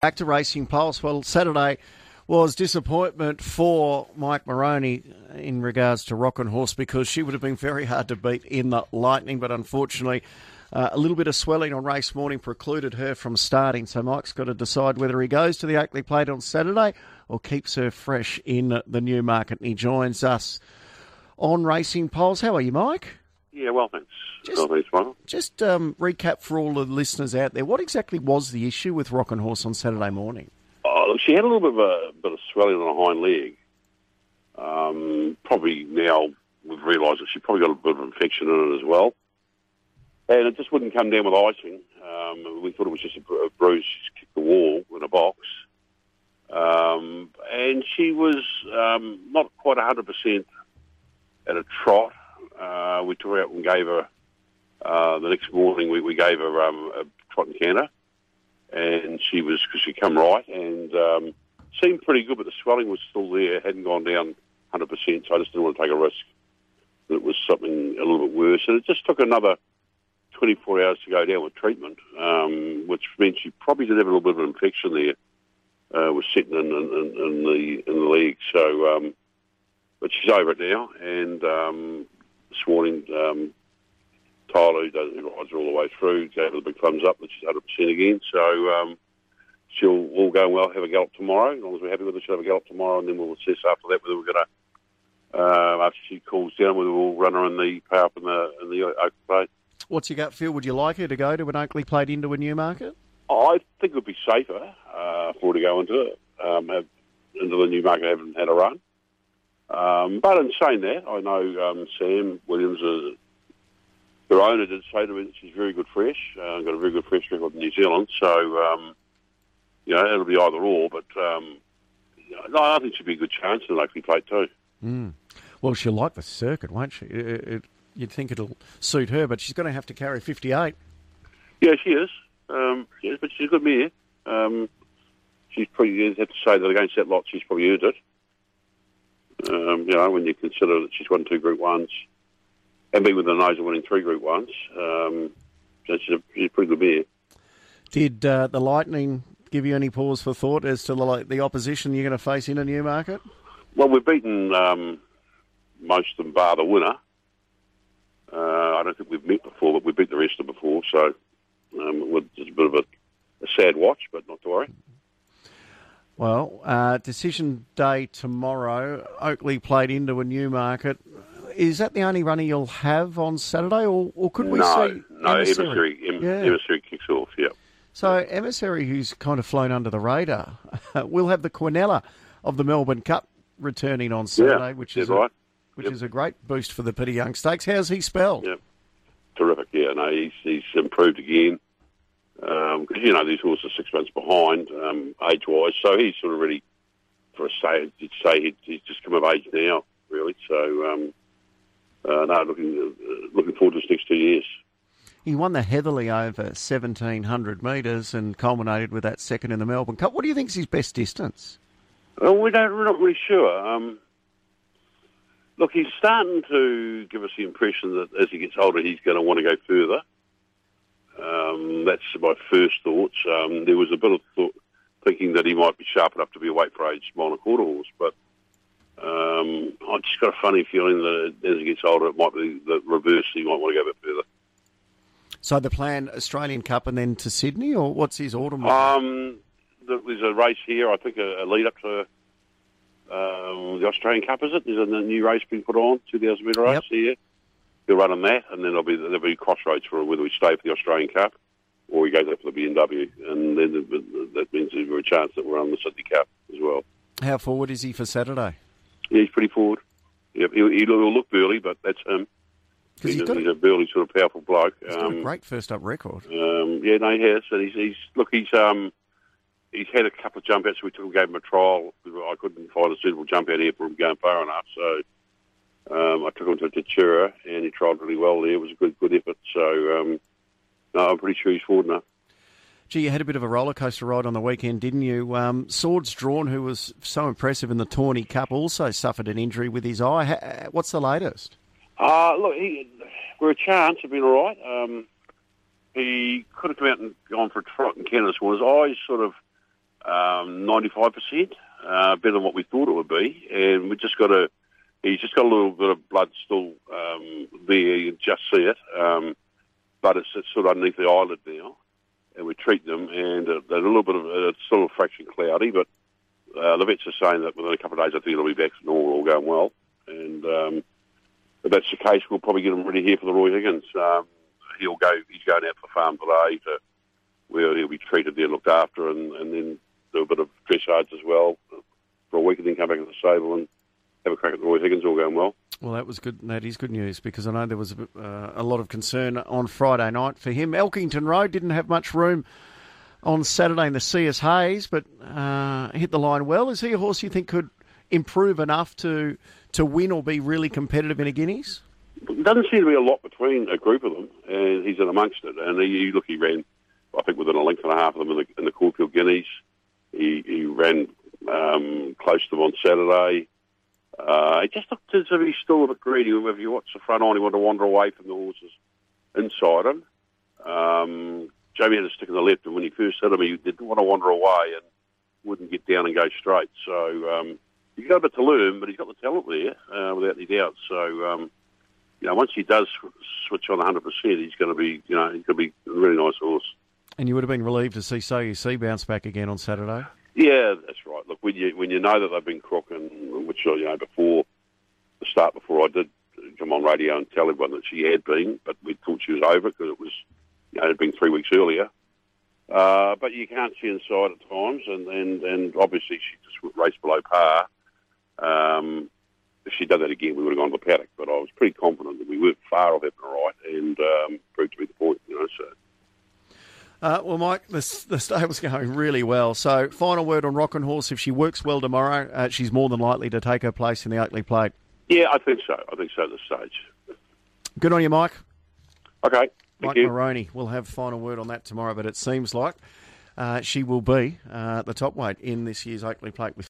Back to Racing Pulse. Well, Saturday was disappointment for Mike Moroney in regards to Rock and Horse because she would have been very hard to beat in the Lightning, but unfortunately, uh, a little bit of swelling on race morning precluded her from starting. So Mike's got to decide whether he goes to the Oakleigh Plate on Saturday or keeps her fresh in the Newmarket. And he joins us on Racing Pulse. How are you, Mike? Yeah, well, thanks. Just, well, thanks, Just um, recap for all the listeners out there. What exactly was the issue with Rock and Horse on Saturday morning? Oh, look, she had a little bit of a bit of swelling on her hind leg. Um, probably now we've realised that she probably got a bit of infection in it as well, and it just wouldn't come down with icing. Um, we thought it was just a, bru- a bruise. She kicked the wall in a box, um, and she was um, not quite hundred percent at a trot. Uh, we took her out and gave her uh, the next morning. We, we gave her um, a trot and canter, and she was because she come right and um, seemed pretty good, but the swelling was still there, hadn't gone down 100%. So I just didn't want to take a risk that it was something a little bit worse, and it just took another 24 hours to go down with treatment, um, which meant she probably did have a little bit of an infection there. Uh, was sitting in, in, in, the in the leg, so um, but she's over it now, and um, this morning um, Tyler, who rides her all the way through, gave her the big thumbs up that she's 100% again. So um, she'll all go well, have a gallop tomorrow. As long as we're happy with her, she'll have a gallop tomorrow, and then we'll assess after that whether we're going to, uh, after she cools down, whether we'll run her in the pay up in the, in the Oak Plate. What's your gut feel? Would you like her to go to an Oakleigh Plate into a Newmarket? I think it would be safer uh, for her to go into it, um, have, into the Newmarket, haven't had a run. Um, but in saying that, I know um, Sam Williams, uh, their owner, did say to me that she's very good fresh, uh, got a very good fresh record in New Zealand. So, um, you know, it'll be either or. But um, no, I think she'd be a good chance in the Oakleigh Plate too. Mm. Well, she'll like the circuit, won't she? It, it, you'd think it'll suit her, but she's going to have to carry 58. Yeah, she is. Um, yes, but she's a good mare. Um, she's probably, you'd have to say that against that lot, she's probably earned it. Um, you know, when you consider that she's won two Group 1s and been with the nose of winning three Group 1s, um, so she's a, she's a pretty good mare. Did uh, the Lightning give you any pause for thought as to the, the opposition you're going to face in a Newmarket? Well, we've beaten um, most of them bar the winner. Uh, I don't think we've met before, but we beat the rest of them before, so um, it's a bit of a, a sad watch, but not to worry. Well, uh, decision day tomorrow. Oakleigh Plate into a Newmarket. Is that the only runner you'll have on Saturday, or, or could we no, see no, emissary, em, Yeah. emissary kicks off. Yeah, So emissary, who's kind of flown under the radar, will have the Quinella of the Melbourne Cup returning on Saturday, yeah, which is a, right. which Yep. is a great boost for the Peter Young Stakes. How's he spelled? Yeah. Terrific. Yeah, no, he's he's improved again. Because you know these horses are six months behind um, age wise, so he's sort of ready for a say. You'd say he'd, he's just come of age now, really. So um, uh, no, looking uh, looking forward to his next two years. He won the Heatherlie over 1,700 metres and culminated with that second in the Melbourne Cup. What do you think is his best distance? Well, we don't, we're not really sure. Um, look, he's starting to give us the impression that as he gets older, he's going to want to go further. Um, that's my first thoughts. Um, there was a bit of thought, thinking that he might be sharp enough to be a weight for age minor quarter horse, but um, I've just got a funny feeling that as he gets older, it might be the reverse. He might want to go a bit further. So the plan, Australian Cup and then to Sydney, or what's his autumn? Um, there's a race here. I think a, a lead up to um, the Australian Cup. Is it? There's a new race being put on, 2,000 metre race Yep. here. He'll run on that, and then there'll be there'll be crossroads for whether we stay for the Australian Cup or he goes up for the BMW, and then that means there's a chance that we're on the Sydney Cup as well. How forward is he for Saturday? Yeah, he's pretty forward. Yep, he'll, he'll look burly, but that's him. He's, he's a, he's a burly sort of powerful bloke. He's got a Um, great first up record. Um, yeah, no, he has. And he's, he's look, he's um, he's had a couple of jump outs. We took gave him a trial. I couldn't find a suitable jump out here for him going far enough. So um, I took him to Tatura, and he trialled really well there. It was a good, good effort. So um, no, I'm pretty sure he's forward enough. Gee, you had a bit of a roller coaster ride on the weekend, didn't you? Um, Swords Drawn, who was so impressive in the Tawny Cup, also suffered an injury with his eye. What's the latest? Uh, look, he, we're a chance. Have been all right. Um, he could have come out and gone for a trot and Canada morning. His eyes sort of um, 95%, uh, better than what we thought it would be. And we've just got to, he's just got a little bit of blood still um, there. You just see it. Um, but it's, it's sort of underneath the eyelid now. And we treat them, and uh, a little bit of, uh, it's still a fraction cloudy, but uh, the vets are saying that within a couple of days, I think it'll be back to normal, all going well. And um, if that's the case, we'll probably get him ready here for the Roy Higgins. Um, he'll go, he's going out for farm today to where he'll be treated there, looked after, and, and then do a bit of dressage as well for a week, and then come back to the stable and have a crack at the Roy Higgins, all going well. Well, that was good. That is good news because I know there was a, uh, a lot of concern on Friday night for him. Elkington Road didn't have much room on Saturday in the CS Hayes, but uh, hit the line well. Is he a horse you think could improve enough to to win or be really competitive in a Guineas? There doesn't seem to be a lot between a group of them, and he's in amongst it. And he, look, he ran, I think, within a length and a half of them in the, in the Caulfield Guineas. He, he ran um, close to them on Saturday. Uh, he just looked as if he's still a bit greedy. If you watch the front on, he wanted to wander away from the horses inside him. Um, Jamie had a stick in the left, and when he first hit him, he didn't want to wander away and wouldn't get down and go straight. So um, he's got a bit to learn, but he's got the talent there, uh, without any doubt. So, um, you know, once he does switch on 100%, he's going to be, you know, he's going to be a really nice horse. And you would have been relieved to see So You See bounce back again on Saturday. Yeah, that's right. Look, when you when you know that they've been crooking, which you know before the start, before I did come on radio and tell everyone that she had been, but we thought she was over because it was, you know, it had been three weeks earlier. Uh, but you can't see inside at times, and, and, and obviously she just raced below par. Um, if she'd done that again, we would have gone to the paddock. But I was pretty confident that we weren't far off having right, and um, proved to be the point. You know, so. Uh, well, Mike, the, the stable's going really well. So, final word on Rockin' Horse. If she works well tomorrow, uh, she's more than likely to take her place in the Oakleigh Plate. Yeah, I think so. I think so at this stage. Good on you, Mike. Okay. Mike you. Moroney will have final word on that tomorrow, but it seems like uh, she will be uh, the top weight in this year's Oakleigh Plate with